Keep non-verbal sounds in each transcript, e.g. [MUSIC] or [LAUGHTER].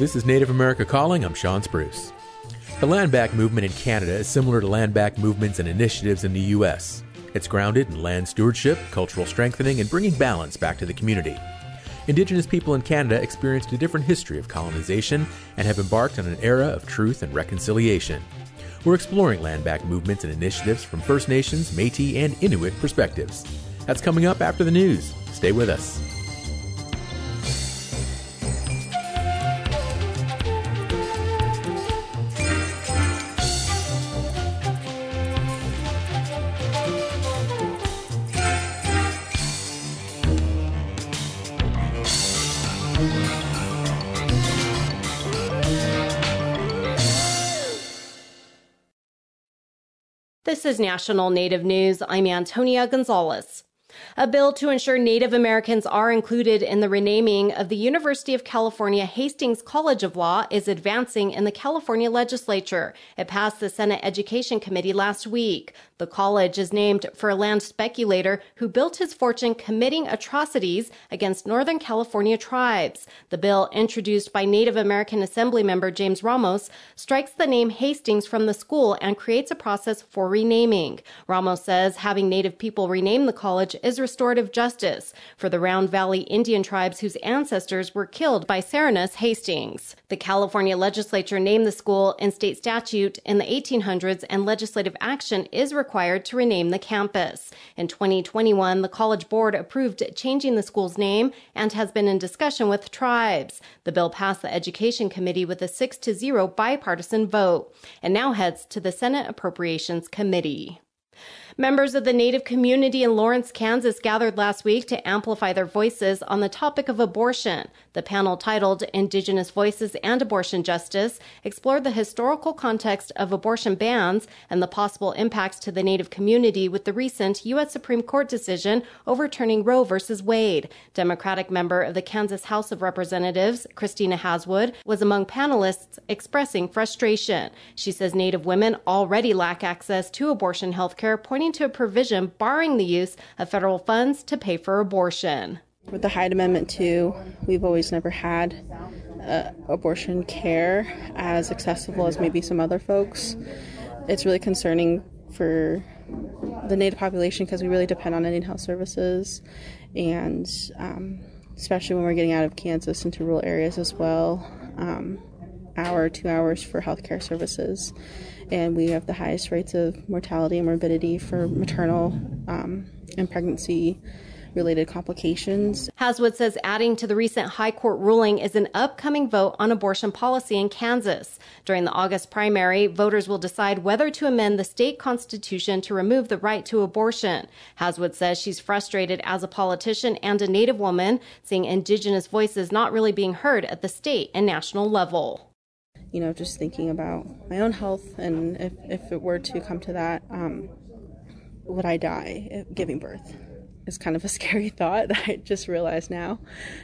This is Native America Calling. I'm Shawn Spruce. The land back movement in Canada is similar to land back movements and initiatives in the U.S. It's grounded in land stewardship, cultural strengthening, and bringing balance back to the community. Indigenous people in Canada experienced a different history of colonization and have embarked on an era of truth and reconciliation. We're exploring land back movements and initiatives from First Nations, Metis, and Inuit perspectives. That's coming up after the news. Stay with us. This is National Native News. I'm Antonia Gonzalez. A bill to ensure Native Americans are included in the renaming of the University of California Hastings College of Law is advancing in the California legislature. It passed the Senate Education Committee last week. The college is named for a land speculator who built his fortune committing atrocities against Northern California tribes. The bill, introduced by Native American Assembly member James Ramos, strikes the name Hastings from the school and creates a process for renaming. Ramos says having Native people rename the college is restorative justice for the Round Valley Indian tribes whose ancestors were killed by Serranus Hastings. The California legislature named the school in state statute in the 1800s, and legislative action is required required to rename the campus. In 2021, the College Board approved changing the school's name and has been in discussion with tribes. The bill passed the Education Committee with a 6 to 0 bipartisan vote and now heads to the Senate Appropriations Committee. Members of the Native community in Lawrence, Kansas gathered last week to amplify their voices on the topic of abortion. The panel titled Indigenous Voices and Abortion Justice explored the historical context of abortion bans and the possible impacts to the Native community with the recent U.S. Supreme Court decision overturning Roe v. Wade. Democratic member of the Kansas House of Representatives, Christina Haswood, was among panelists expressing frustration. She says Native women already lack access to abortion health care, pointing to a provision barring the use of federal funds to pay for abortion. With the Hyde Amendment, too, we've always never had uh, abortion care as accessible as maybe some other folks. It's really concerning for the Native population because we really depend on health services, and um, especially when we're getting out of Kansas into rural areas as well. Um, hour, two hours for healthcare services and we have the highest rates of mortality and morbidity for maternal um, and pregnancy related complications. Haswood says adding to the recent high court ruling is an upcoming vote on abortion policy in Kansas. During the August primary, voters will decide whether to amend the state constitution to remove the right to abortion. Haswood says she's frustrated as a politician and a Native woman, seeing Indigenous voices not really being heard at the state and national level you know, just thinking about my own health and if, if it were to come to that, um, would I die giving birth? Is kind of a [LAUGHS] scary thought that I just realized now.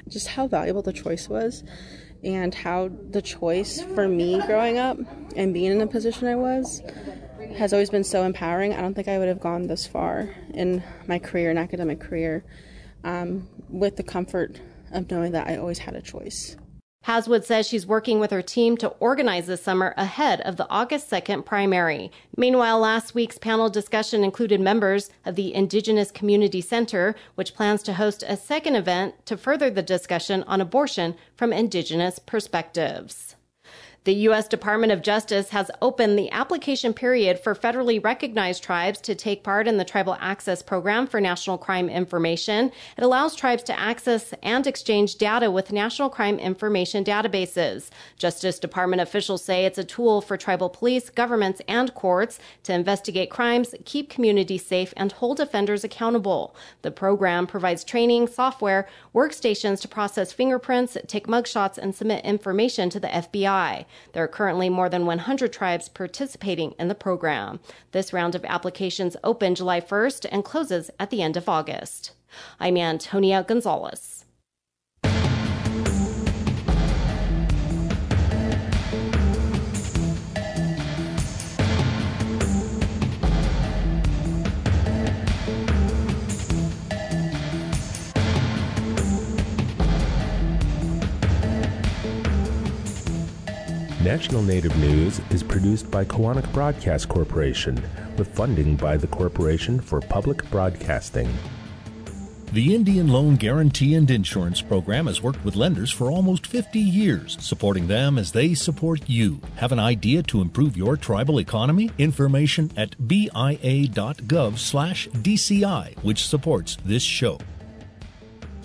Just how valuable the choice was and how the choice for me growing up and being in the position I was has always been so empowering. I don't think I would have gone this far in my career, an academic career, um, with the comfort of knowing that I always had a choice. Haswood says she's working with her team to organize this summer ahead of the August 2nd primary. Meanwhile, last week's panel discussion included members of the Indigenous Community Center, which plans to host a second event to further the discussion on abortion from Indigenous perspectives. The U.S. Department of Justice has opened the application period for federally recognized tribes to take part in the Tribal Access Program for National Crime Information. It allows tribes to access and exchange data with national crime information databases. Justice Department officials say it's a tool for tribal police, governments, and courts to investigate crimes, keep communities safe, and hold offenders accountable. The program provides training, software, workstations to process fingerprints, take mugshots, and submit information to the FBI. There are currently more than 100 tribes participating in the program. This round of applications opened July 1st and closes at the end of August. I'm Antonia Gonzalez. National Native News is produced by Koahnic Broadcast Corporation with funding by the Corporation for Public Broadcasting. The Indian Loan Guarantee and Insurance Program has worked with lenders for almost 50 years, supporting them as they support you. Have an idea to improve your tribal economy? Information at bia.gov/dci, which supports this show.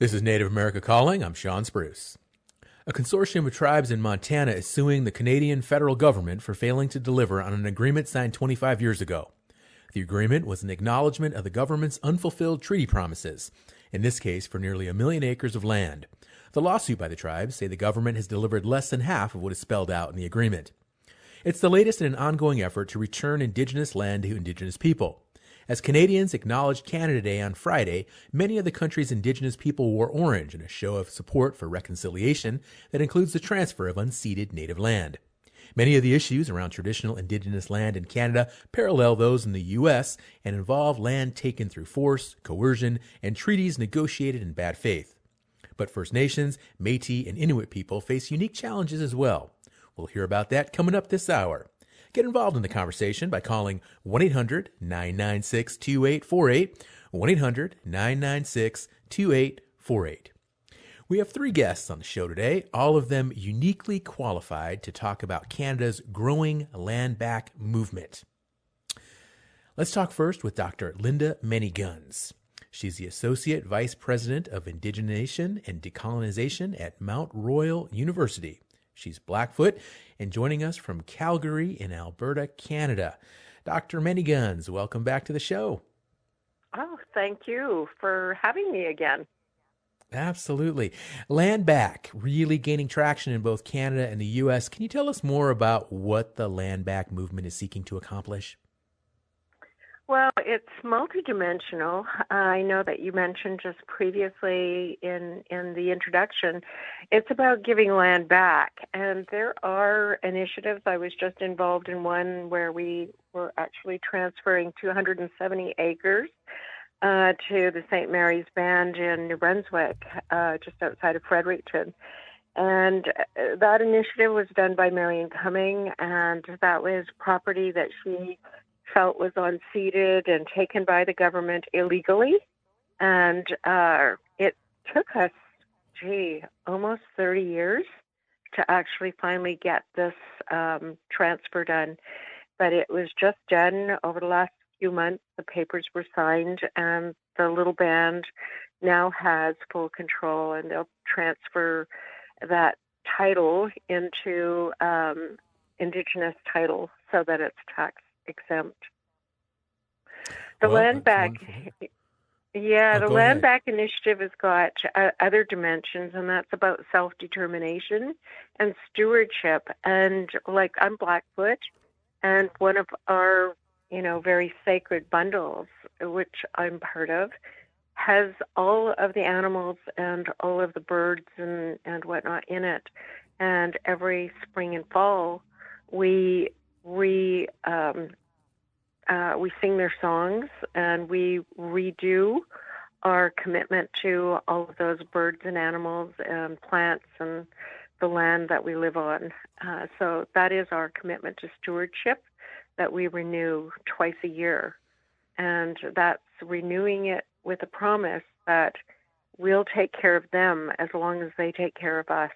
This is Native America Calling. I'm Shawn Spruce. A consortium of tribes in Montana is suing the Canadian federal government for failing to deliver on an agreement signed 25 years ago. The agreement was an acknowledgement of the government's unfulfilled treaty promises, in this case for nearly a million acres of land. The lawsuit by the tribes say the government has delivered less than half of what is spelled out in the agreement. It's the latest in an ongoing effort to return indigenous land to indigenous people. As Canadians acknowledged Canada Day on Friday, many of the country's indigenous people wore orange in a show of support for reconciliation that includes the transfer of unceded native land. Many of the issues around traditional indigenous land in Canada parallel those in the U.S. and involve land taken through force, coercion, and treaties negotiated in bad faith. But First Nations, Metis, and Inuit people face unique challenges as well. We'll hear about that coming up this hour. Get involved in the conversation by calling 1 800 996 2848. 1 800 996 2848. We have three guests on the show today, all of them uniquely qualified to talk about Canada's growing land back movement. Let's talk first with Dr. Linda Manyguns. She's the Associate Vice President of Indigenization and Decolonization at Mount Royal University. She's Blackfoot and joining us from Calgary in Alberta, Canada. Dr. Manyguns, welcome back to the show. Oh, thank you for having me again. Absolutely. Land back really gaining traction in both Canada and the U.S. Can you tell us more about what the land back movement is seeking to accomplish? Well, it's multidimensional. I know that you mentioned just previously in in the introduction, it's about giving land back, and there are initiatives. I was just involved in one where we were actually transferring 270 acres uh, to the St. Mary's Band in New Brunswick, uh, just outside of Fredericton. And uh, that initiative was done by Marion Cumming, and that was property that she felt was unceded and taken by the government illegally. And uh, it took us, gee, almost 30 years to actually finally get this um, transfer done. But it was just done over the last few months. The papers were signed, and the little band now has full control, and they'll transfer that title into um, Indigenous title so that it's tax exempt. The well, land back, yeah, oh, the land back initiative has got uh, other dimensions, and that's about self determination and stewardship. And like I'm Blackfoot, and one of our, you know, very sacred bundles, which I'm part of, has all of the animals and all of the birds and, and whatnot in it. And every spring and fall, we re um, uh, we sing their songs and we redo our commitment to all of those birds and animals and plants and the land that we live on. Uh, so that is our commitment to stewardship that we renew twice a year. And that's renewing it with a promise that we'll take care of them as long as they take care of us.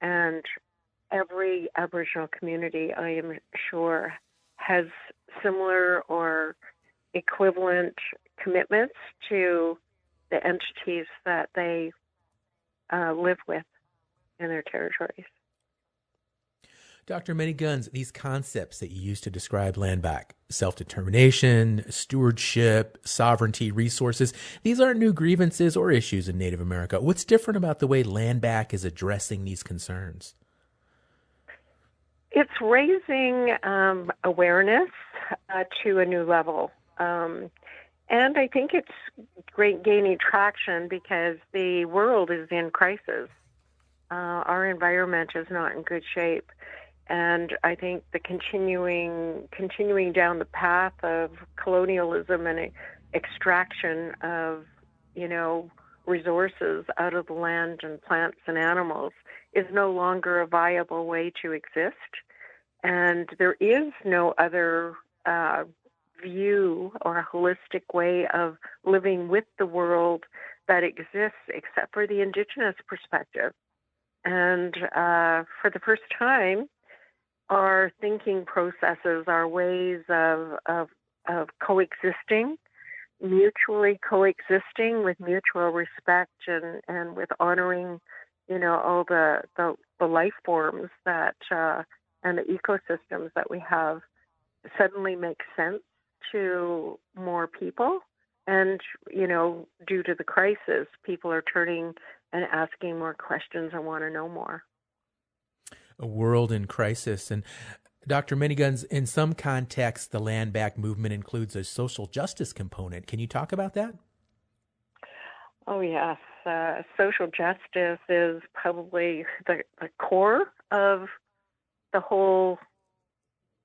And every Aboriginal community, I am sure, has similar or equivalent commitments to the entities that they uh, live with in their territories. Dr. Manyguns, these concepts that you use to describe land back, self determination, stewardship, sovereignty, resources, these aren't new grievances or issues in Native America. What's different about the way land back is addressing these concerns? It's raising um, awareness uh, to a new level. Um, and I think it's great gaining traction because the world is in crisis. Uh, our environment is not in good shape. And I think the continuing continuing down the path of colonialism and extraction of, you know, resources out of the land and plants and animals is no longer a viable way to exist. And there is no other uh, view or holistic way of living with the world that exists except for the indigenous perspective. And uh, for the first time, our thinking processes, our ways of, of, of coexisting, mutually coexisting with mutual respect and, and with honoring, you know, all the, the, the life forms that uh, and the ecosystems that we have suddenly make sense to more people. And, you know, due to the crisis, people are turning and asking more questions and want to know more. A world in crisis. And Dr. Manyguns, in some contexts, the land back movement includes a social justice component. Can you talk about that? Oh, yes. Uh, social justice is probably the, the core of the whole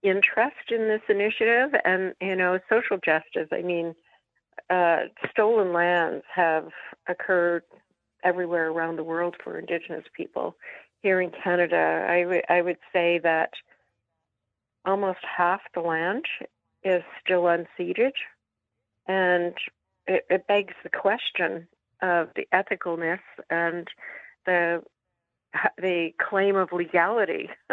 interest in this initiative. And, you know, social justice, I mean, uh, stolen lands have occurred everywhere around the world for Indigenous people. Here in Canada, I, w- I would say that almost half the land is still unceded. And it, it begs the question of the ethicalness and the the claim of legality. [LAUGHS]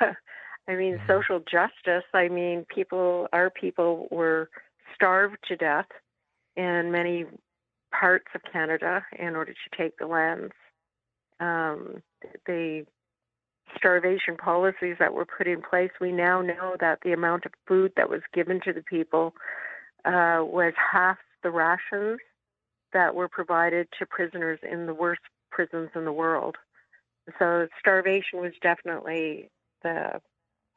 I mean, mm-hmm. social justice. I mean, people, our people were starved to death in many parts of Canada in order to take the lands. Um, the starvation policies that were put in place, we now know that the amount of food that was given to the people uh, was half the rations that were provided to prisoners in the worst prisons in the world. So starvation was definitely the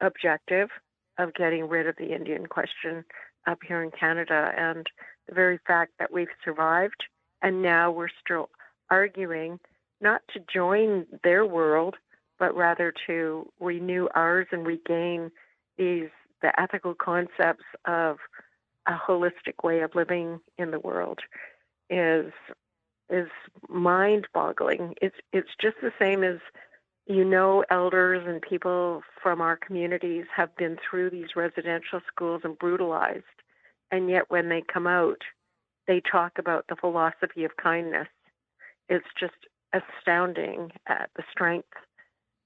objective of getting rid of the Indian question up here in Canada. And the very fact that we've survived and now we're still arguing not to join their world, but rather to renew ours and regain these the ethical concepts of a holistic way of living in the world is is mind boggling. It's it's just the same as you know elders and people from our communities have been through these residential schools and brutalized. And yet when they come out they talk about the philosophy of kindness. It's just astounding at the strength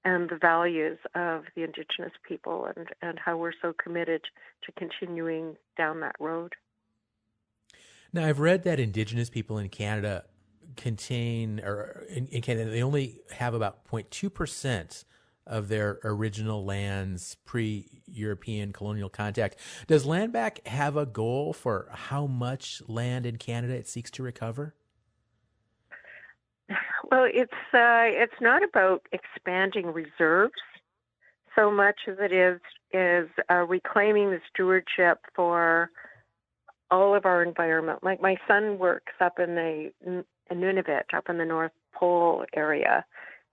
and the values of the indigenous people and, and how we're so committed to continuing down that road now i've read that indigenous people in canada contain, or in, in Canada, they only have about 0.2% of their original lands pre European colonial contact. Does Landback have a goal for how much land in Canada it seeks to recover? Well, it's uh, it's not about expanding reserves so much as it is is uh, reclaiming the stewardship for all of our environment. Like my son works up in the in Nunavut, up in the North Pole area.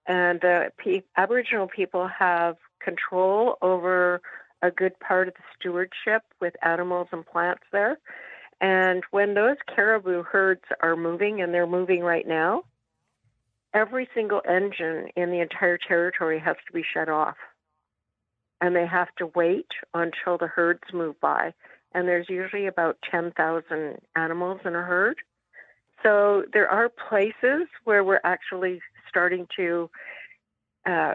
And the pe- Aboriginal people have control over a good part of the stewardship with animals and plants there. And when those caribou herds are moving, and they're moving right now, every single engine in the entire territory has to be shut off. And they have to wait until the herds move by. And there's usually about 10,000 animals in a herd. So there are places where we're actually starting to uh,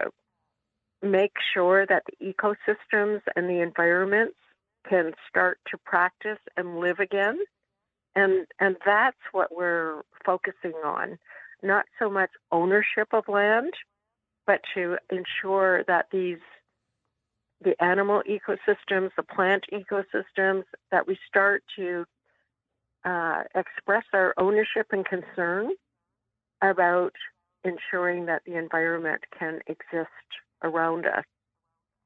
make sure that the ecosystems and the environments can start to practice and live again. And, and that's what we're focusing on. Not so much ownership of land, but to ensure that these the animal ecosystems, the plant ecosystems, that we start to uh, express our ownership and concern about ensuring that the environment can exist around us.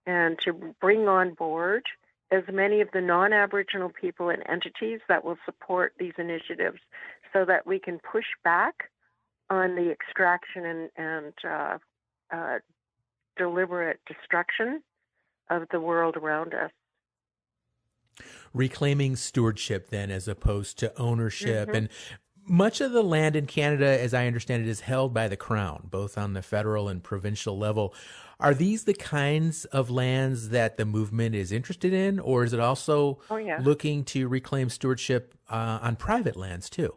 and to bring on board as many of the non Aboriginal people and entities that will support these initiatives so that we can push back on the extraction and, and uh, uh, deliberate destruction of the world around us. Reclaiming stewardship, then, as opposed to ownership. Mm-hmm. And much of the land in Canada, as I understand it, is held by the Crown, both on the federal and provincial level. Are these the kinds of lands that the movement is interested in, or is it also oh, yeah. looking to reclaim stewardship uh, on private lands too?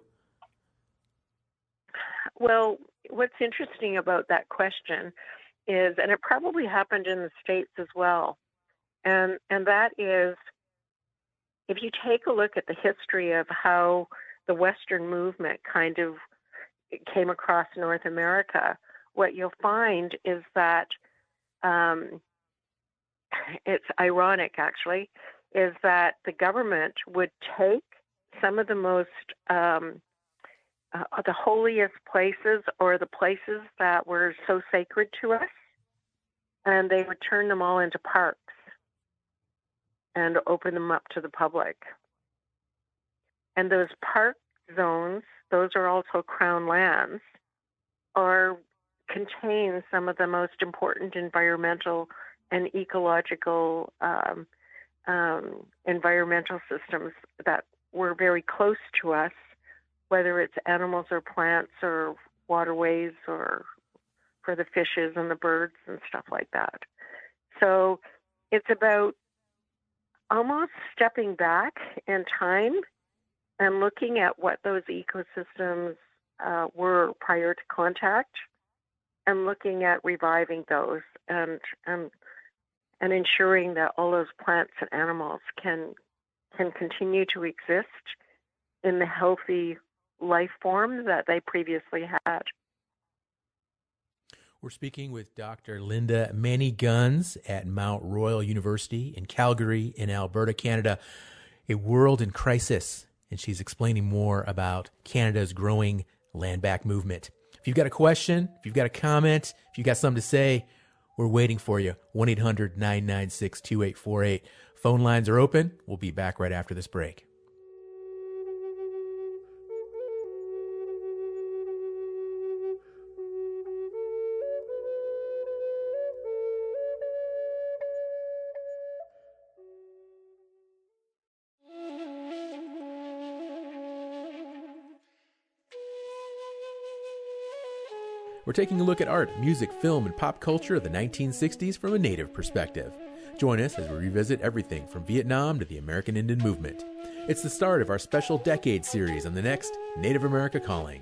Well, what's interesting about that question is, and it probably happened in the States as well, and, and that is if you take a look at the history of how the Western movement kind of came across North America, what you'll find is that um, it's ironic actually, is that the government would take some of the most um, uh, the holiest places or the places that were so sacred to us, and they would turn them all into parks and open them up to the public. And those park zones, those are also crown lands, are contain some of the most important environmental and ecological um, um, environmental systems that were very close to us, whether it's animals or plants or waterways or for the fishes and the birds and stuff like that. So it's about almost stepping back in time and looking at what those ecosystems uh, were prior to contact and looking at reviving those and and and ensuring that all those plants and animals can can continue to exist in the healthy life form that they previously had. We're speaking with Dr. Linda Manyguns at Mount Royal University in Calgary, in Alberta, Canada. A world in crisis, and she's explaining more about Canada's growing land back movement. If you've got a question, if you've got a comment, if you've got something to say, we're waiting for you. 1 800 996 2848. Phone lines are open. We'll be back right after this break. We're taking a look at art, music, film, and pop culture of the 1960s from a Native perspective. Join us as we revisit everything from Vietnam to the American Indian movement. It's the start of our special Decade series on the next Native America Calling.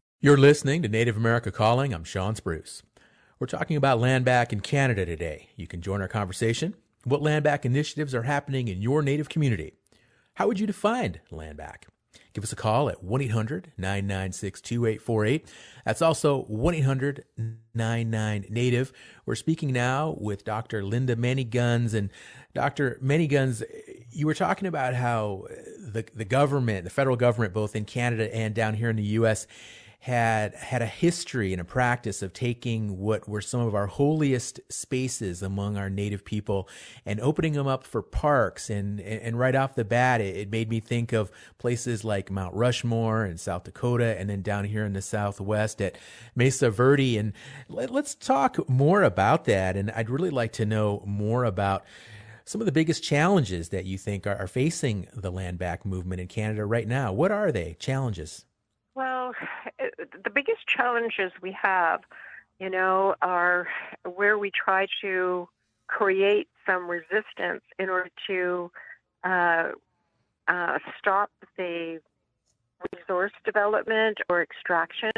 You're listening to Native America Calling. I'm Shawn Spruce. We're talking about land back in Canada today. You can join our conversation. What land back initiatives are happening in your Native community? How would you define land back? Give us a call at 1 800 996 2848. That's also 1 800 99 Native. We're speaking now with Dr. Linda Manyguns. And Dr. Manyguns, you were talking about how the, the government, the federal government, both in Canada and down here in the U.S., had had a history and a practice of taking what were some of our holiest spaces among our native people and opening them up for parks and and right off the bat it, it made me think of places like Mount Rushmore in South Dakota and then down here in the southwest at Mesa Verde and let, let's talk more about that and I'd really like to know more about some of the biggest challenges that you think are, are facing the land back movement in Canada right now. What are they? Challenges? Well, [SIGHS] the biggest challenges we have, you know, are where we try to create some resistance in order to uh, uh, stop the resource development or extraction.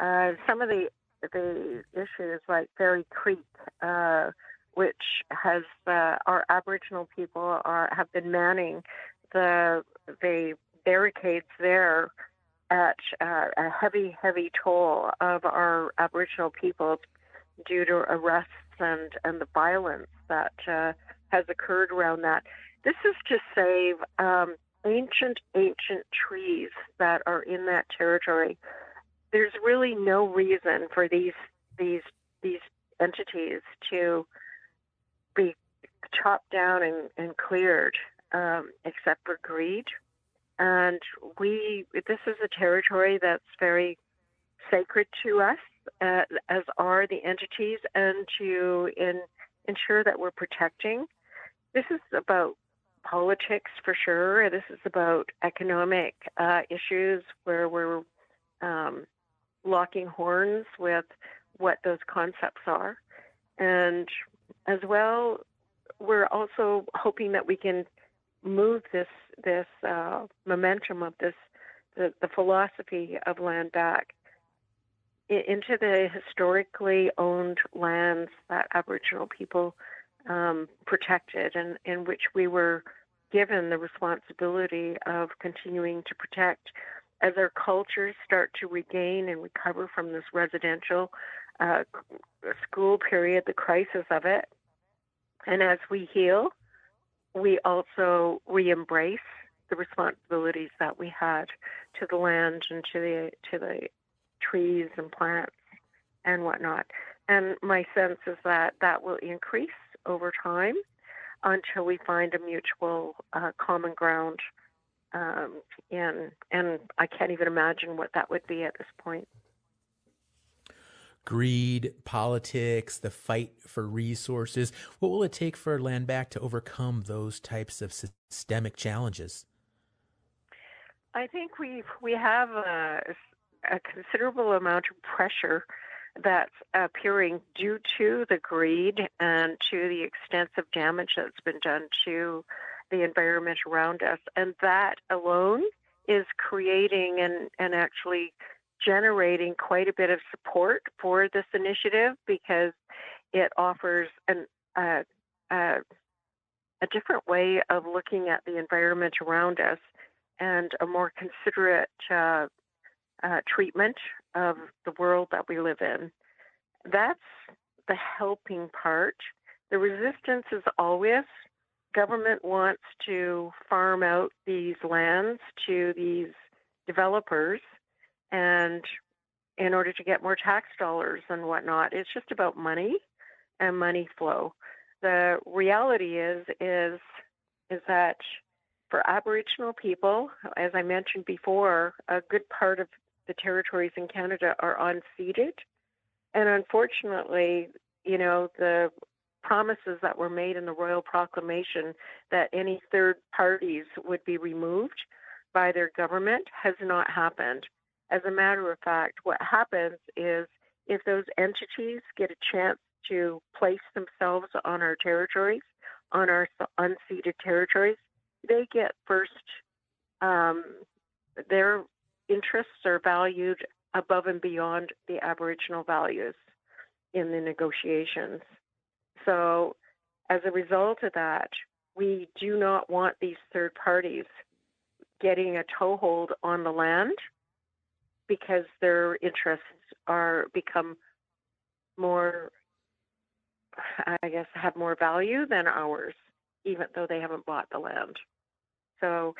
Uh, some of the the issues like Fairy Creek, uh, which has uh, our Aboriginal people are have been manning the the barricades there at uh, a heavy, heavy toll of our Aboriginal people due to arrests and, and the violence that uh, has occurred around that. This is to save um, ancient, ancient trees that are in that territory. There's really no reason for these these these entities to be chopped down and, and cleared, um, except for greed and we this is a territory that's very sacred to us, uh, as are the entities, and to in, ensure that we're protecting. This is about politics for sure. This is about economic uh, issues where we're um, locking horns with what those concepts are. And as well, we're also hoping that we can move this this uh, momentum of this the, the philosophy of land back into the historically owned lands that Aboriginal people um, protected and in which we were given the responsibility of continuing to protect as our cultures start to regain and recover from this residential uh, school period, the crisis of it. And as we heal, we also re-embrace the responsibilities that we had to the land and to the to the trees and plants and whatnot. And my sense is that that will increase over time until we find a mutual uh, common ground. Um, and and I can't even imagine what that would be at this point greed, politics, the fight for resources. What will it take for land back to overcome those types of systemic challenges? I think we we have a, a considerable amount of pressure that's appearing due to the greed and to the extensive damage that's been done to the environment around us, and that alone is creating and and actually generating quite a bit of support for this initiative because it offers an, uh, uh, a different way of looking at the environment around us and a more considerate uh, uh treatment of the world that we live in. That's the helping part. The resistance is always government wants to farm out these lands to these developers and in order to get more tax dollars and whatnot. It's just about money and money flow. The reality is is is that for Aboriginal people, as I mentioned before, a good part of the territories in Canada are unceded. And unfortunately, you know, the promises that were made in the Royal Proclamation that any third parties would be removed by their government has not happened. As a matter of fact, what happens is if those entities get a chance to place themselves on our territories, on our unceded territories, they get first, um, their interests are valued above and beyond the Aboriginal values in the negotiations. So, as a result of that, we do not want these third parties getting a toehold on the land because their interests are become more I guess have more value than ours, even though they haven't bought the land. So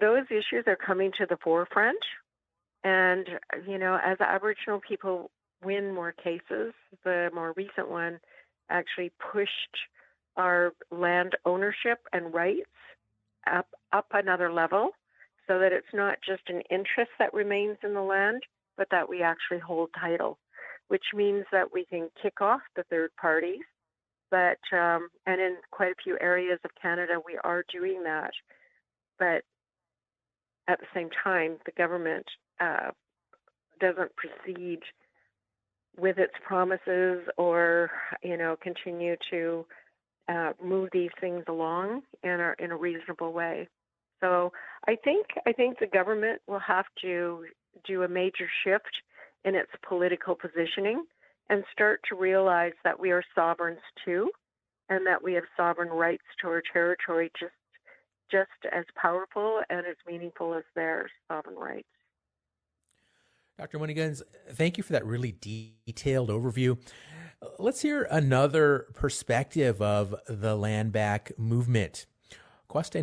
those issues are coming to the forefront. And, you know, as Aboriginal people win more cases, the more recent one actually pushed our land ownership and rights up up another level so that it's not just an interest that remains in the land, but that we actually hold title, which means that we can kick off the third parties. But um, and in quite a few areas of Canada, we are doing that. But at the same time, the government uh, doesn't proceed with its promises or you know continue to uh, move these things along in a in a reasonable way. So I think I think the government will have to do a major shift in its political positioning and start to realize that we are sovereigns too and that we have sovereign rights to our territory just just as powerful and as meaningful as their sovereign rights. Dr. Manyguns, thank you for that really detailed overview. Let's hear another perspective of the land back movement. Kwaste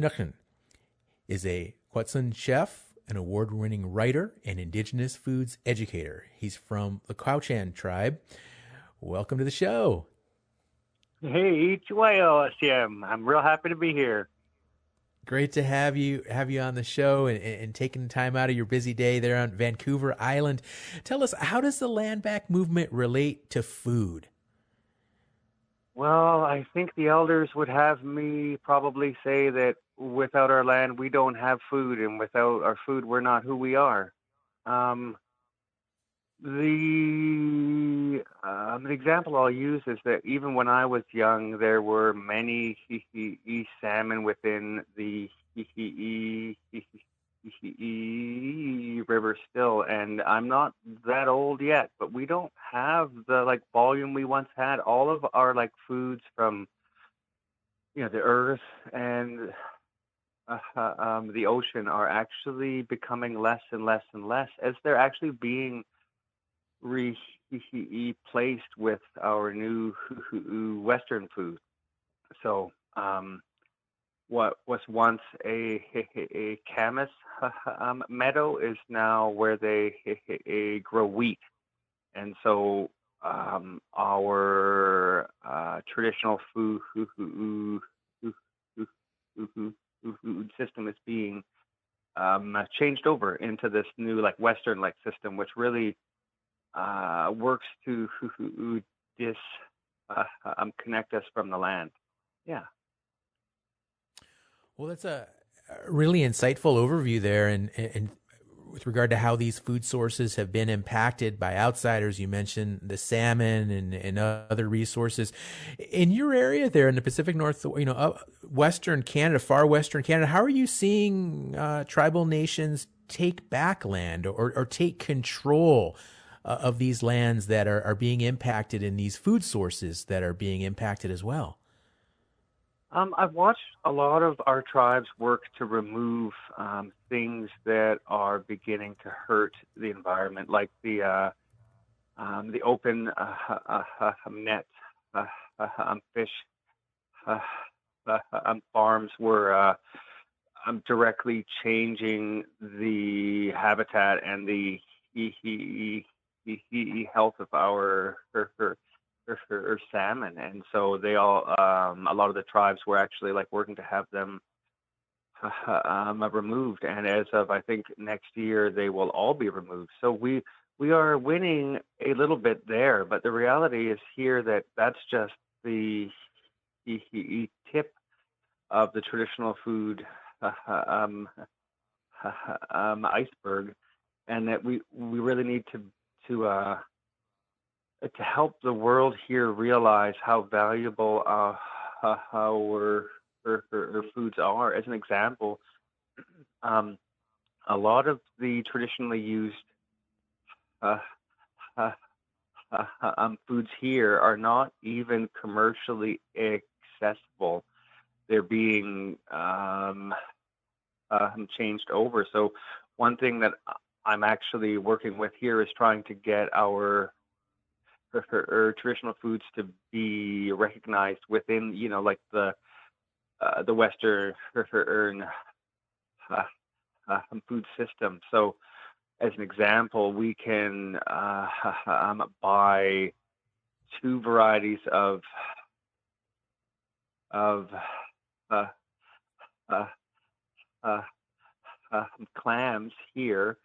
is a Kwetsun chef, an award winning writer, and indigenous foods educator. He's from the Quechan tribe. Welcome to the show. Hey, HYOSM. I'm real happy to be here. Great to have you have you on the show and, and taking time out of your busy day there on Vancouver Island. Tell us, how does the land back movement relate to food? Well, I think the elders would have me probably say that without our land, we don't have food, and without our food, we're not who we are. Um, the um, the example I'll use is that even when I was young, there were many salmon within the river still, and I'm not that old yet, but we don't have the like volume we once had. All of our like foods from you know the earth and uh, um, the ocean are actually becoming less and less and less as they're actually being replaced with our new [LAUGHS] Western food. So, um, what was once a, [LAUGHS] a camas [LAUGHS] um, meadow is now where they [LAUGHS] grow wheat, and so um, our uh, traditional food food system is being um, changed over into this new like Western like system, which really uh, works to dis uh, um, us from the land. Yeah. Well, that's a really insightful overview there, and and with regard to how these food sources have been impacted by outsiders. You mentioned the salmon and, and other resources in your area there in the Pacific North, you know, Western Canada, far Western Canada. How are you seeing uh, tribal nations take back land or, or take control uh, of these lands that are, are being impacted and these food sources that are being impacted as well? Um, I've watched a lot of our tribes work to remove um, things that are beginning to hurt the environment, like the uh, um, the open uh, uh, uh net uh, uh, fish farms were um, directly changing the habitat and the health of our or, salmon, and so they all um, a lot of the tribes were actually like working to have them [LAUGHS] um, removed, and as of I think next year they will all be removed. So we we are winning a little bit there, but the reality is here that that's just the, tip of the traditional food [LAUGHS] um, [LAUGHS] um, iceberg, and that we we really need to to uh, to help the world here realize how valuable uh, our, our, our, foods are. As an example, um, a lot of the traditionally used uh, uh, uh, um, foods here are not even commercially accessible. They're being um, um changed over. So, one thing that I'm actually working with here is trying to get our or traditional foods to be recognized within, you know, like the uh, the Western uh, uh, food system. So, as an example, we can uh, [LAUGHS] um, buy two varieties of of uh, uh, clams here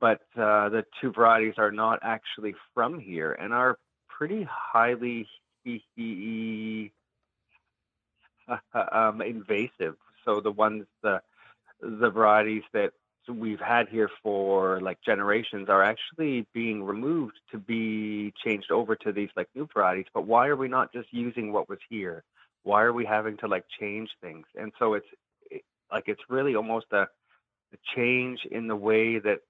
but uh, the two varieties are not actually from here and are pretty highly [LAUGHS] um, invasive. So the ones the the varieties that we've had here for like generations are actually being removed to be changed over to these like new varieties. But why are we not just using what was here? Why are we having to like change things? And so it's like it's really almost a, a change in the way that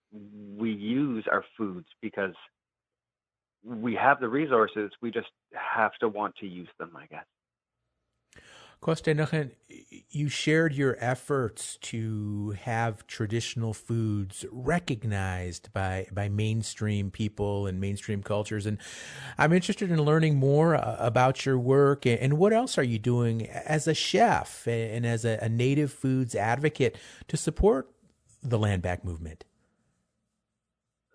we use our foods because we have the resources, we just have to want to use them, I guess. Kwasté you shared your efforts to have traditional foods recognized by, by mainstream people and mainstream cultures. And I'm interested in learning more uh, about your work and what else are you doing as a chef and as a native foods advocate to support the land back movement?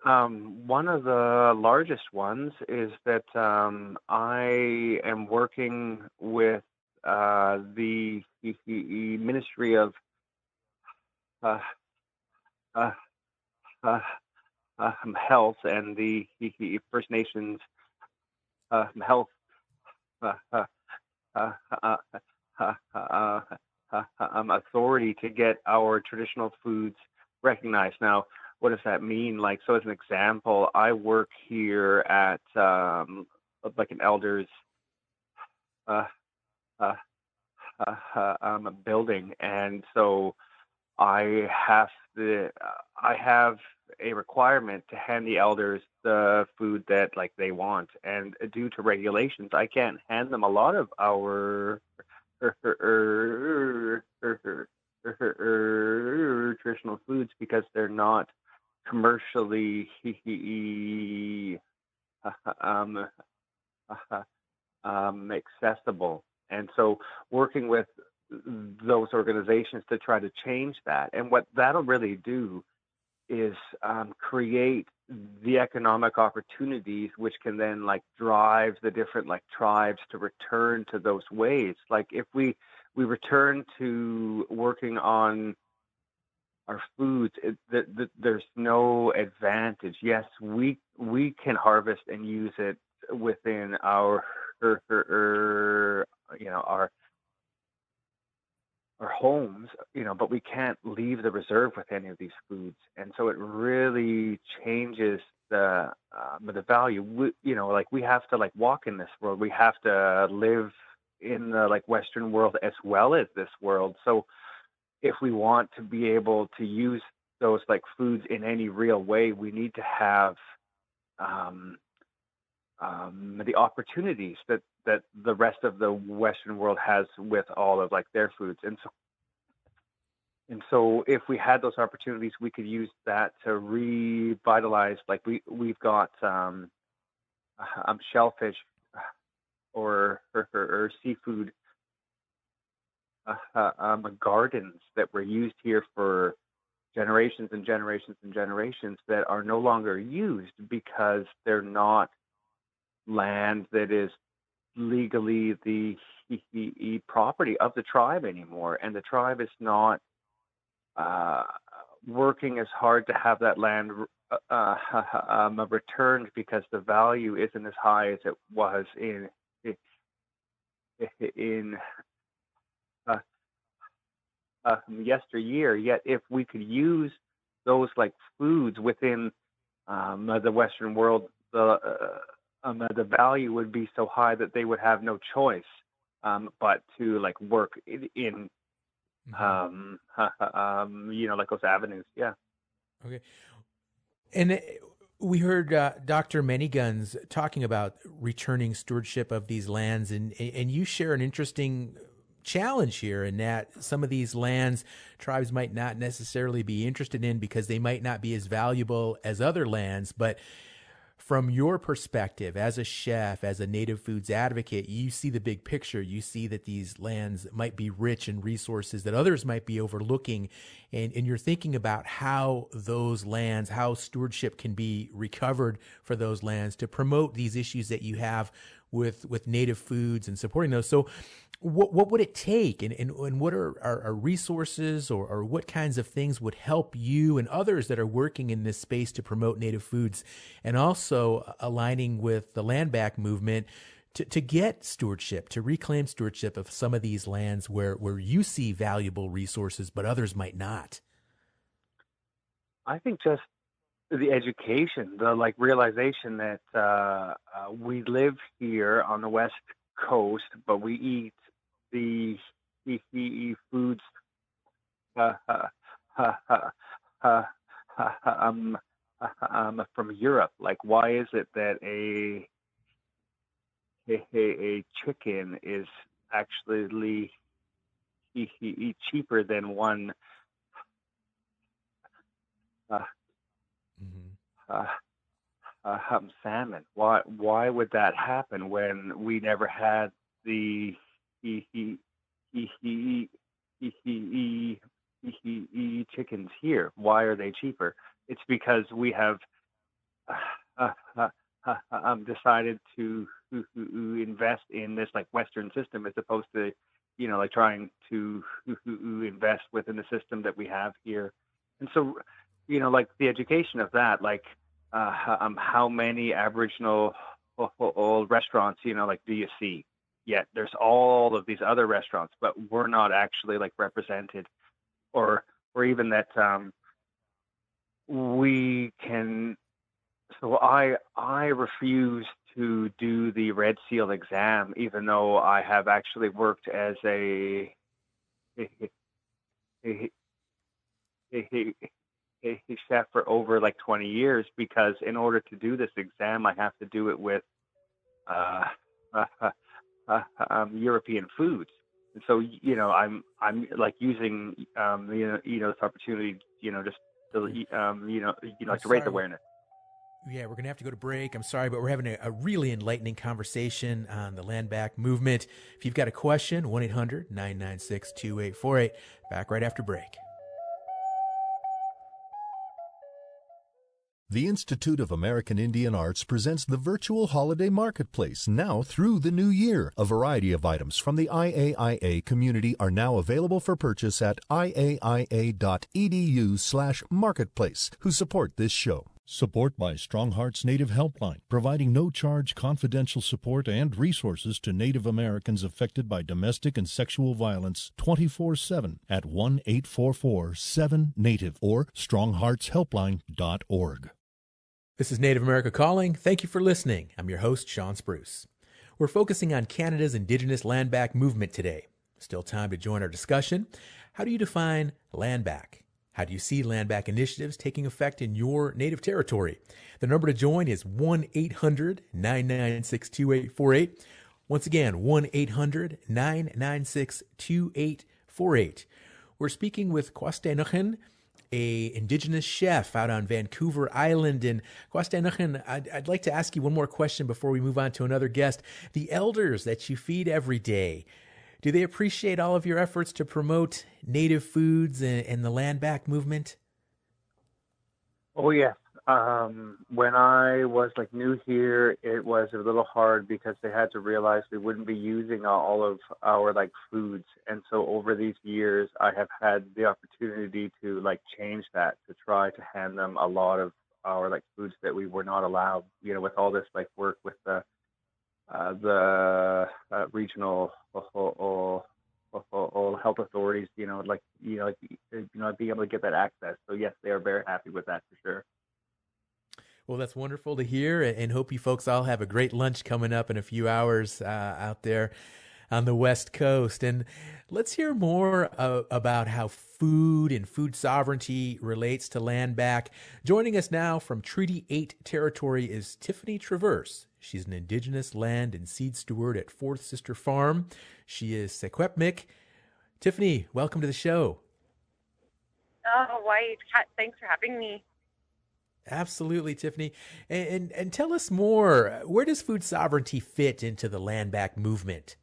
Um, one of the largest ones is that um, I am working with uh, the, the, the, Ministry of uh, uh, uh um, Health and the, First Nations Health Authority to get our traditional foods recognized. Now, what does that mean? Like, so as an example, I work here at um, like an elders uh, uh, uh, uh, um, building, and so I have the I have a requirement to hand the elders the food that like they want, and due to regulations, I can't hand them a lot of our traditional foods because they're not commercially [LAUGHS] um, [LAUGHS] um, accessible. And so working with those organizations to try to change that. And what that'll really do is um, create the economic opportunities which can then like drive the different like tribes to return to those ways like if we we return to working on our foods it, the, the, there's no advantage yes we we can harvest and use it within our you know our our homes, you know, but we can't leave the reserve with any of these foods, and so it really changes the um, the value. We, you know, like we have to like walk in this world. We have to live in the like Western world as well as this world. So, if we want to be able to use those like foods in any real way, we need to have um, um, the opportunities that that the rest of the Western world has with all of like their foods, and so and so if we had those opportunities, we could use that to revitalize. Like we we've got um, um shellfish or or, or seafood uh, um, gardens that were used here for generations and generations and generations that are no longer used because they're not land that is legally the property of the tribe anymore, and the tribe is not uh, working as hard to have that land uh, [LAUGHS] um, returned because the value isn't as high as it was in in uh, uh, yesteryear. Yet, if we could use those like foods within um, the Western world, the uh, um, the value would be so high that they would have no choice um, but to like work in, in mm-hmm. um, [LAUGHS] um, you know, like those avenues. Yeah. Okay. And uh, we heard uh, Dr. Guns talking about returning stewardship of these lands, and and you share an interesting challenge here in that some of these lands tribes might not necessarily be interested in because they might not be as valuable as other lands, but from your perspective as a chef, as a native foods advocate, you see the big picture. You see that these lands might be rich in resources that others might be overlooking. And, and you're thinking about how those lands, how stewardship can be recovered for those lands to promote these issues that you have with, with native foods and supporting those. So what what would it take? And, and, and what are, are, resources or, or what kinds of things would help you and others that are working in this space to promote native foods? And also aligning with the land back movement to, to get stewardship to reclaim stewardship of some of these lands where, where you see valuable resources but others might not. I think just the education the like realization that uh, uh, we live here on the west coast but we eat the foods uh, uh, uh, um, from Europe. Like, why is it that a a, a chicken is actually cheaper than one uh, mm-hmm. uh, uh, um, salmon. Why why would that happen when we never had the he he he he he he chickens here? Why are they cheaper? It's because we have uh, uh, uh, um, decided to invest in this like Western system as opposed to you know like trying to invest within the system that we have here. And so you know like the education of that like uh, um, how many Aboriginal old restaurants, you know, like do you see? Yet there's all of these other restaurants, but we're not actually like represented, or or even that um, we can. So I I refuse to do the Red Seal exam, even though I have actually worked as a, [LAUGHS] a chef for over like 20 years because in order to do this exam, I have to do it with uh, uh, [LAUGHS] uh, um, European foods. And so, you know, I'm I'm like using um, you know you know this opportunity, you know, just to um, you know you know to raise awareness. Yeah, we're going to have to go to break. I'm sorry, but we're having a, a, really enlightening conversation on the land back movement. If you've got a question, 1 800 996 2848. Back right after break. The Institute of American Indian Arts presents the virtual holiday marketplace now through the new year. A variety of items from the IAIA community are now available for purchase at iaia.edu/marketplace, who support this show. Support by Strong Hearts Native Helpline, providing no charge confidential support and resources to Native Americans affected by domestic and sexual violence 24 7 at 1 844 7 Native or strongheartshelpline.org. This is Native America Calling. Thank you for listening. I'm your host, Shawn Spruce. We're focusing on Canada's Indigenous land back movement today. Still time to join our discussion. How do you define land back? How do you see land back initiatives taking effect in your native territory? The number to join is 1 800 996 2848. Once again, 1 800 996 2848. We're speaking with Kwasté a indigenous chef out on Vancouver Island. And Kwasté I'd, I'd like to ask you one more question before we move on to another guest. The elders that you feed every day, do they appreciate all of your efforts to promote native foods and, and the land back movement? Oh, yes um, when I was like new here, it was a little hard because they had to realize we wouldn't be using all of our like foods, and so over these years, I have had the opportunity to like change that to try to hand them a lot of our like foods that we were not allowed. You know, with all this like work with the uh, the uh, regional or, health authorities, you know, like you know, like you know, being able to get that access. So yes, they are very happy with that for sure. Well, that's wonderful to hear, and hope you folks all have a great lunch coming up in a few hours uh, out there on the West Coast. And let's hear more uh, about how food and food sovereignty relates to land back. Joining us now from Treaty 8 territory is Tiffany Traverse. She's an Indigenous land and seed steward at Fourth Sister Farm. She is Secwepemc. Tiffany, welcome to the show. Oh, Weytk. Thanks for having me. Absolutely, Tiffany. And, and, and tell us more. Where does food sovereignty fit into the land back movement?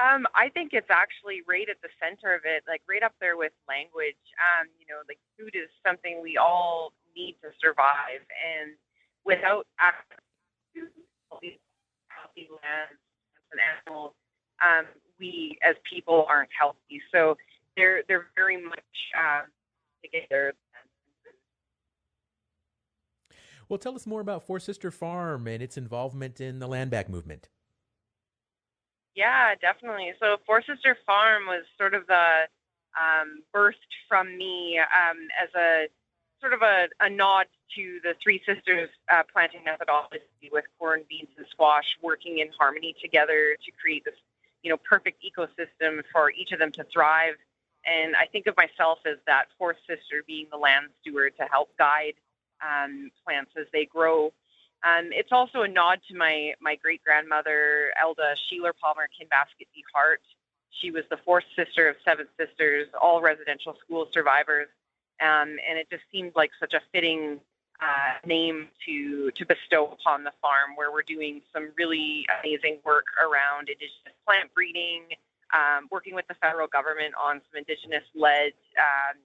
Um, I think it's actually right at the center of it, like right up there with language. Um, you know, like food is something we all need to survive, and without access to healthy, lands and animals, um, we as people aren't healthy. So they're they're very much um, together. Well, tell us more about Four Sister Farm and its involvement in the land back movement. Yeah, definitely. So Four Sister Farm was sort of the um, birthed from me um, as a sort of a, a, nod to the Three Sisters uh, planting methodology with corn, beans, and squash working in harmony together to create this, you know, perfect ecosystem for each of them to thrive And I think of myself as that fourth sister being the land steward to help guide um, plants as they grow. Um, it's also a nod to my, my great grandmother, Elda Sheeler Palmer Kinbasket D. Hart. She was the fourth sister of seven sisters, all residential school survivors. Um, and it just seemed like such a fitting uh, name to to bestow upon the farm, where we're doing some really amazing work around indigenous plant breeding, um, working with the federal government on some indigenous-led um,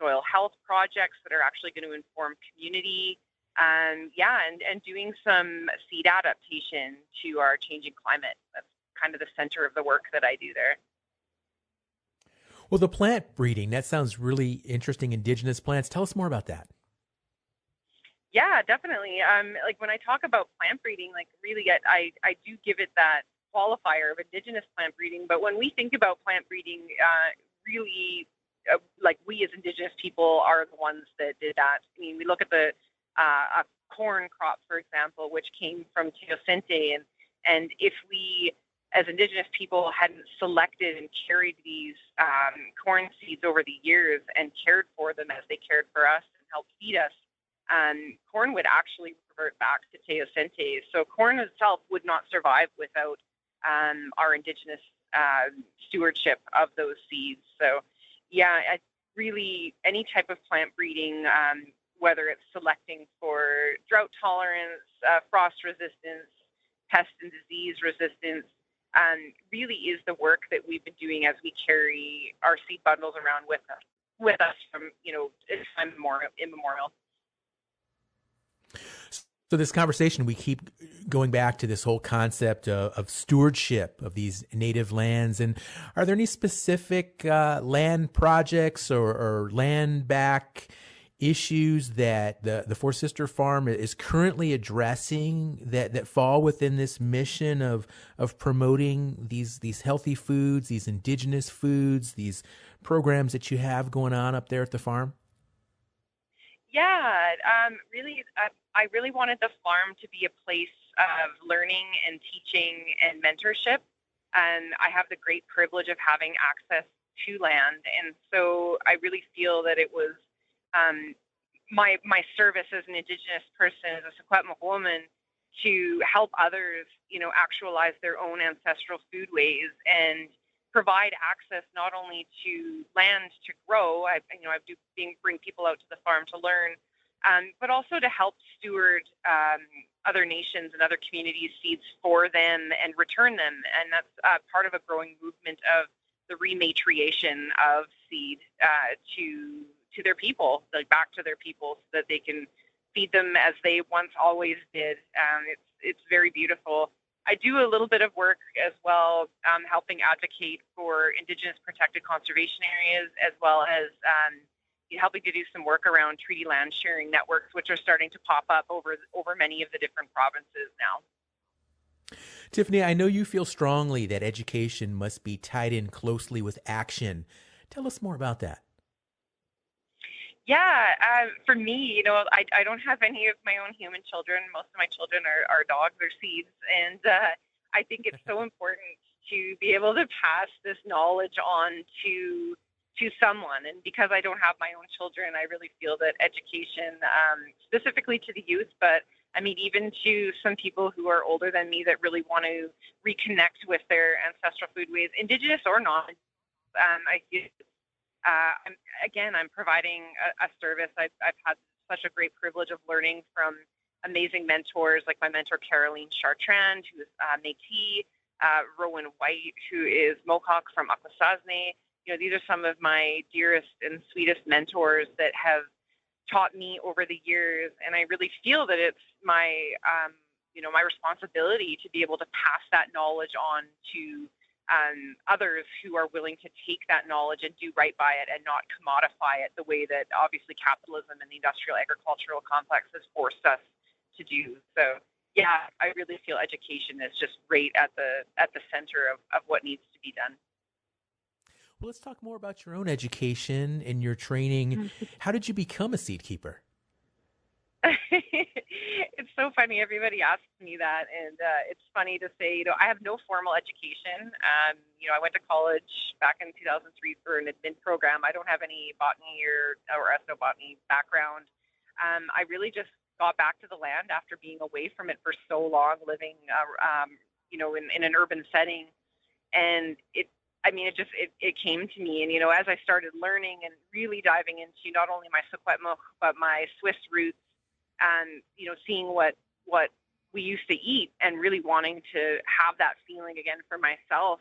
soil health projects that are actually going to inform community. Um, yeah, and, and doing some seed adaptation to our changing climate. That's kind of the center of the work that I do there. Well, the plant breeding, that sounds really interesting. Indigenous plants. Tell us more about that. Yeah, definitely. Um, like when I talk about plant breeding, like really, I, I do give it that qualifier of indigenous plant breeding. But when we think about plant breeding, uh, really, like we as indigenous people are the ones that did that. I mean, we look at the uh, corn crop, for example, which came from teosinte, and and if we as indigenous people hadn't selected and carried these um, corn seeds over the years and cared for them as they cared for us and helped feed us, um, corn would actually revert back to teosinte. So corn itself would not survive without um, our indigenous uh, stewardship of those seeds. So, yeah, I, really any type of plant breeding, um, whether it's selecting for drought tolerance, uh, frost resistance, pest and disease resistance, um, really is the work that we've been doing as we carry our seed bundles around with us, with us from you know time immemorial. So this conversation, we keep going back to this whole concept of, of stewardship of these native lands. And are there any specific uh, land projects or, or, land back issues that the, the Four Sister Farm is currently addressing that, that fall within this mission of of promoting these these healthy foods, these indigenous foods, these programs that you have going on up there at the farm? Yeah, um, really, uh, I really wanted the farm to be a place of learning and teaching and mentorship. And I have the great privilege of having access to land, and so I really feel that it was um, my my service as an Indigenous person, as a Secwepemc woman, to help others, you know, actualize their own ancestral foodways and provide access not only to land to grow. I, you know, I do bring people out to the farm to learn, um, but also to help steward um, other nations and other communities' seeds for them and return them. And that's uh, part of a growing movement of the rematriation of seed uh, to to their people, like back to their people, so that they can feed them as they once always did. Um, it's it's very beautiful. I do a little bit of work as well, um, helping advocate for Indigenous protected conservation areas, as well as um, helping to do some work around treaty land sharing networks, which are starting to pop up over over many of the different provinces now. Tiffany, I know you feel strongly that education must be tied in closely with action. Tell us more about that. Yeah, uh, for me, you know, I, I don't have any of my own human children. Most of my children are, are dogs or seeds. And uh, I think it's so [LAUGHS] important to be able to pass this knowledge on to to someone. And because I don't have my own children, I really feel that education, um, specifically to the youth, but I mean, even to some people who are older than me that really want to reconnect with their ancestral foodways, indigenous or not, um, I uh, I'm, again, I'm providing a, a service. I've, I've had such a great privilege of learning from amazing mentors like my mentor Caroline Chartrand, who is uh, Métis, uh, Rowan White, who is Mohawk from Akwesasne. You know, these are some of my dearest and sweetest mentors that have taught me over the years, and I really feel that it's my, um, you know, my responsibility to be able to pass that knowledge on to um, others who are willing to take that knowledge and do right by it and not commodify it the way that obviously capitalism and the industrial agricultural complex has forced us to do. So yeah, I really feel education is just right at the at the center of, of what needs to be done. Well, let's talk more about your own education and your training. Mm-hmm. How did you become a seed keeper? [LAUGHS] it's so funny. Everybody asks me that, and uh, it's funny to say, you know, I have no formal education. Um, you know, I went to college back in 2003 for an admin program. I don't have any botany or, or ethnobotany background. Um, I really just got back to the land after being away from it for so long, living, uh, um, you know, in, in an urban setting, and it I mean, it just it, it came to me, and you know, as I started learning and really diving into not only my Secwepemc but my Swiss roots, and you know, seeing what what we used to eat, and really wanting to have that feeling again for myself,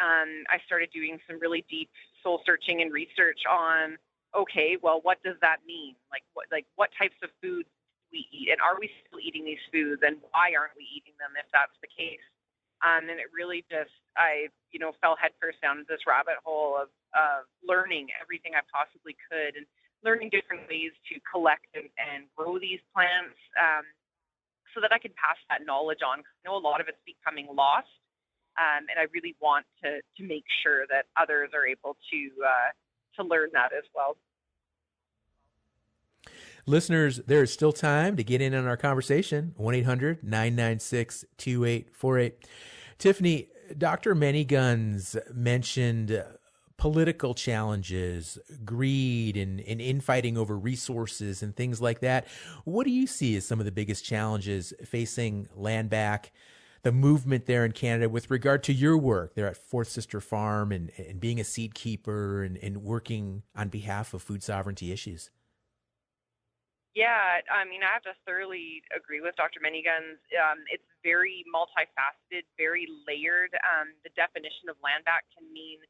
um, I started doing some really deep soul searching and research on, okay, well, what does that mean? Like, what like what types of foods we eat, and are we still eating these foods, and why aren't we eating them if that's the case? Um, and it really just, I, you know, fell headfirst down this rabbit hole of, of learning everything I possibly could and learning different ways to collect and, and grow these plants um, so that I can pass that knowledge on. I know a lot of it's becoming lost, um, and I really want to, to make sure that others are able to, uh, to learn that as well. Listeners, there is still time to get in on our conversation. 1 800 996 2848. Tiffany, Dr. Manyguns mentioned political challenges, greed, and, and infighting over resources and things like that. What do you see as some of the biggest challenges facing land back? the movement there in Canada with regard to your work there at Fourth Sister Farm and, and being a seed keeper and, and working on behalf of food sovereignty issues? Yeah, I mean, I have to thoroughly agree with Dr. Manyguns. Um, it's very multifaceted, very layered. Um, the definition of land back can mean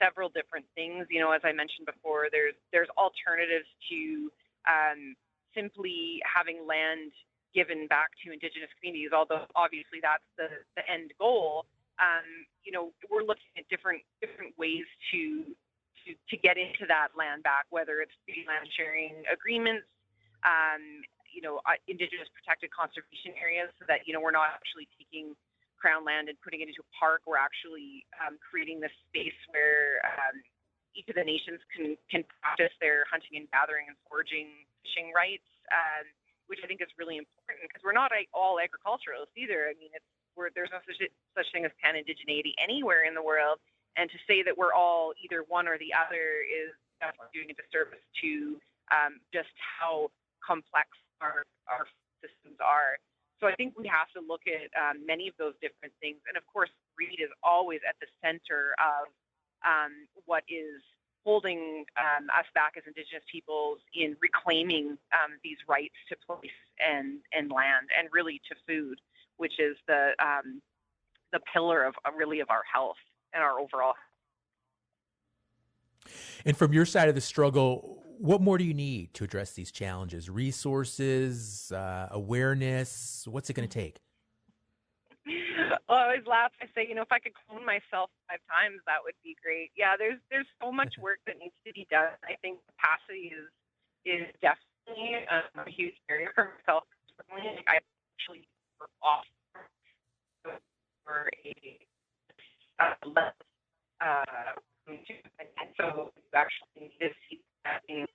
several different things. You know, as I mentioned before, there's there's alternatives to um, simply having land given back to Indigenous communities. Although obviously that's the the end goal. Um, you know, we're looking at different different ways to to to get into that land back, whether it's land sharing agreements um, you know, uh, indigenous protected conservation areas so that, you know, we're not actually taking crown land and putting it into a park. We're actually um, creating this space where um, each of the nations can, can practice their hunting and gathering and foraging fishing rights, um, which I think is really important because we're not all agriculturalists either. I mean, it's, we're, there's no such, such thing as pan-indigeneity anywhere in the world. And to say that we're all either one or the other is definitely doing a disservice to um, just how complex our, our systems are. So I think we have to look at um, many of those different things. And of course, greed is always at the center of um, what is holding um, us back as Indigenous peoples in reclaiming um, these rights to place and, and land and really to food, which is the, um, the pillar of uh, really of our health and our overall. And from your side of the struggle, what more do you need to address these challenges? Resources, uh, awareness. What's it going to take? [LAUGHS] Well, I always laugh. I say, you know, if I could clone myself five times, that would be great. Yeah, there's there's so much work that needs to be done. I think capacity is is definitely a, huge area for myself. I actually off for a uh, less uh, and so you actually need to see um,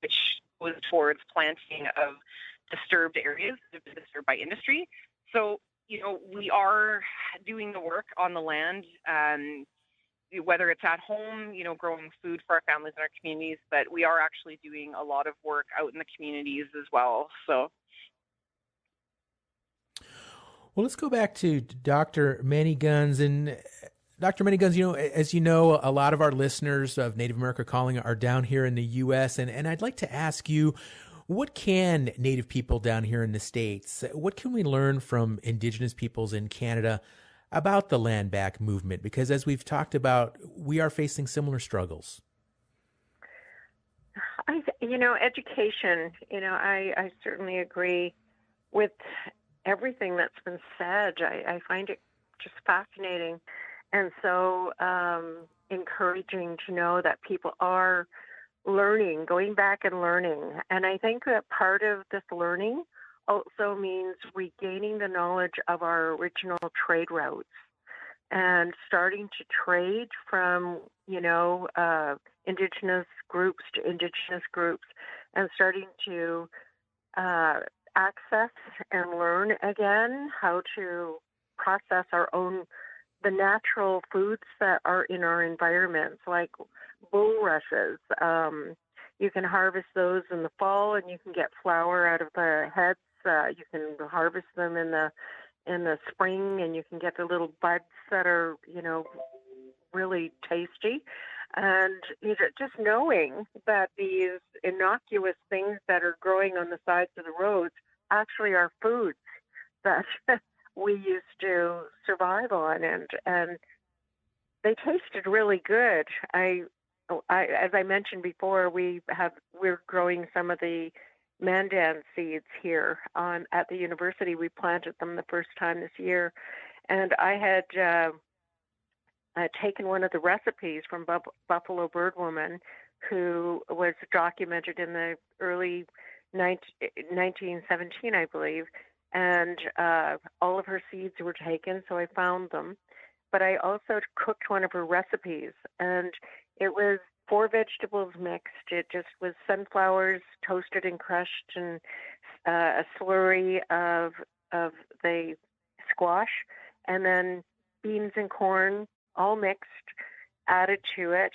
which was towards planting of disturbed areas disturbed by industry. So, you know, we are doing the work on the land, um, whether it's at home, you know, growing food for our families and our communities, but we are actually doing a lot of work out in the communities as well. So, well, let's go back to Dr. Manyguns and Dr. Manyguns, you know, as you know, a lot of our listeners of Native America Calling are down here in the U.S., and, and I'd like to ask you, what can Native people down here in the States, what can we learn from Indigenous peoples in Canada about the land back movement? Because as we've talked about, we are facing similar struggles. I, you know, education, you know, I, I certainly agree with everything that's been said. I, I find it just fascinating and so um, encouraging to know that people are learning, going back and learning. And I think that part of this learning also means regaining the knowledge of our original trade routes and starting to trade from, you know, uh, indigenous groups to indigenous groups and starting to uh, access and learn again how to process our own the natural foods that are in our environments, like bulrushes. Um, you can harvest those in the fall, and you can get flour out of the heads. Uh, you can harvest them in the in the spring, and you can get the little buds that are, you know, really tasty. And you know, just knowing that these innocuous things that are growing on the sides of the roads actually are foods that [LAUGHS] we used to survive on, and and they tasted really good. I, I as I mentioned before, we have we're growing some of the mandan seeds here on at the university. We planted them the first time this year, and I had uh, uh, taken one of the recipes from Buffalo Bird Woman, who was documented in the early 19, 1917, I believe, and uh, all of her seeds were taken, so I found them. But I also cooked one of her recipes, and it was four vegetables mixed. It just was sunflowers toasted and crushed, and uh, a slurry of of the squash, and then beans and corn all mixed, added to it.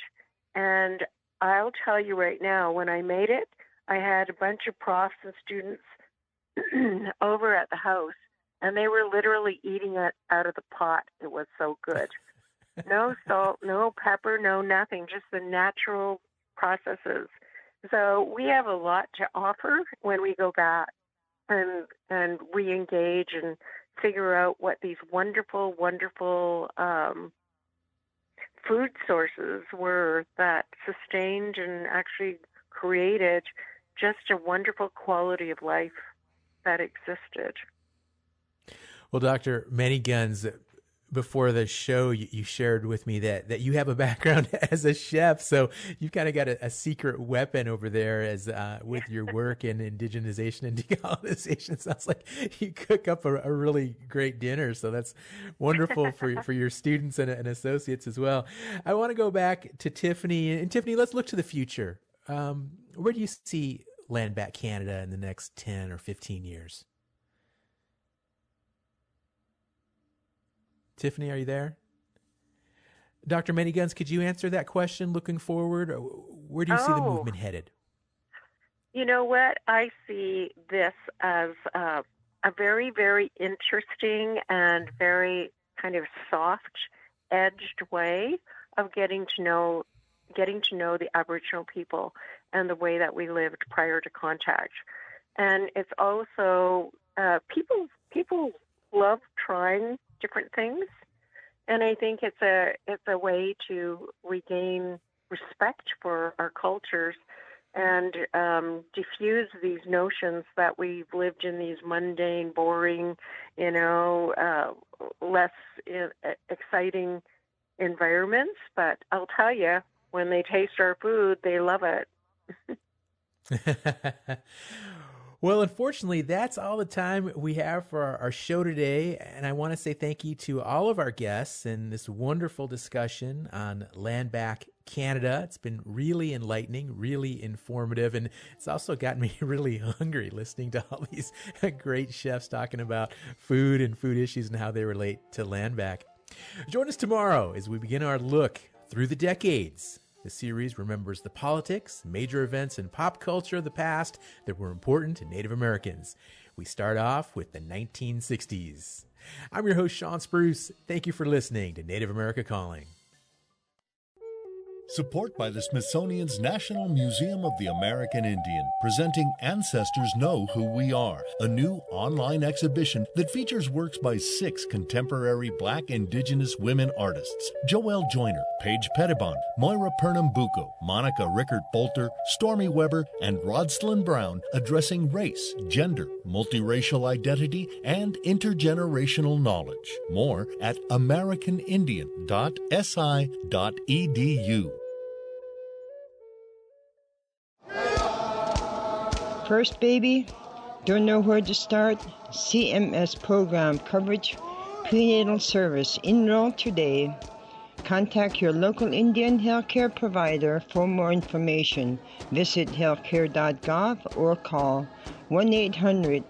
And I'll tell you right now, when I made it, I had a bunch of profs and students [CLEARS THROAT] over at the house, and they were literally eating it out of the pot. It was so good. [LAUGHS] no salt, no pepper, no nothing, just the natural processes. So we have a lot to offer when we go back and and re-engage and figure out what these wonderful, wonderful um, food sources were that sustained and actually created just a wonderful quality of life that existed. Well, Dr. Manyguns, before the show, you, you, shared with me that, that you have a [LAUGHS] background as a chef. So you've kind of got a, a secret weapon over there as uh, with your [LAUGHS] work in indigenization and [LAUGHS] decolonization. Sounds like you cook up a, a really great dinner. So that's wonderful for, for your students and, and associates as well. I want to go back to Tiffany. And Tiffany, let's look to the future. Um, where do you see Land Back Canada in the next 10 or 15 years? Tiffany, are you there? Dr. Manyguns, could you answer that question looking forward? Where do you oh. see the oh. movement headed? You know what? I see this as uh, a very, very interesting and very kind of soft edged way of getting to know getting to know the Aboriginal people and the way that we lived prior to contact. And it's also uh, people people love trying different things, and I think it's a it's a way to regain respect for our cultures and um, diffuse these notions that we've lived in these mundane, boring, you know, uh, less uh, exciting environments. But I'll tell you, when they taste our food, they love it. [LAUGHS] well, unfortunately, that's all the time we have for our, show today. And I want to say thank you to all of our guests in this wonderful discussion on Land Back Canada. It's been really enlightening, really informative, and it's also gotten me [LAUGHS] really hungry listening to all these [LAUGHS] great chefs talking about food and food issues and how they relate to land back. Join us tomorrow as we begin our look through the decades. The series remembers the politics, major events, and pop culture of the past that were important to Native Americans. We start off with the 1960s. I'm your host, Shawn Spruce. Thank you for listening to Native America Calling. Support by the Smithsonian's National Museum of the American Indian, presenting Ancestors Know Who We Are, a new online exhibition that features works by six contemporary black indigenous women artists Joelle Joyner, Paige Pettibon, Moira Pernambuco, Monica Rickert Bolter, Storme Webber, and Rodslyn Brown addressing race, gender, multiracial identity, and intergenerational knowledge. More at americanindian.si.edu. First baby, don't know where to start? CMS program coverage, prenatal service, enroll today. Contact your local Indian healthcare provider for more information. Visit healthcare.gov or call 1 800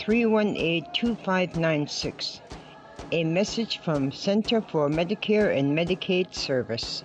318 2596. A message from Center for Medicare and Medicaid Service.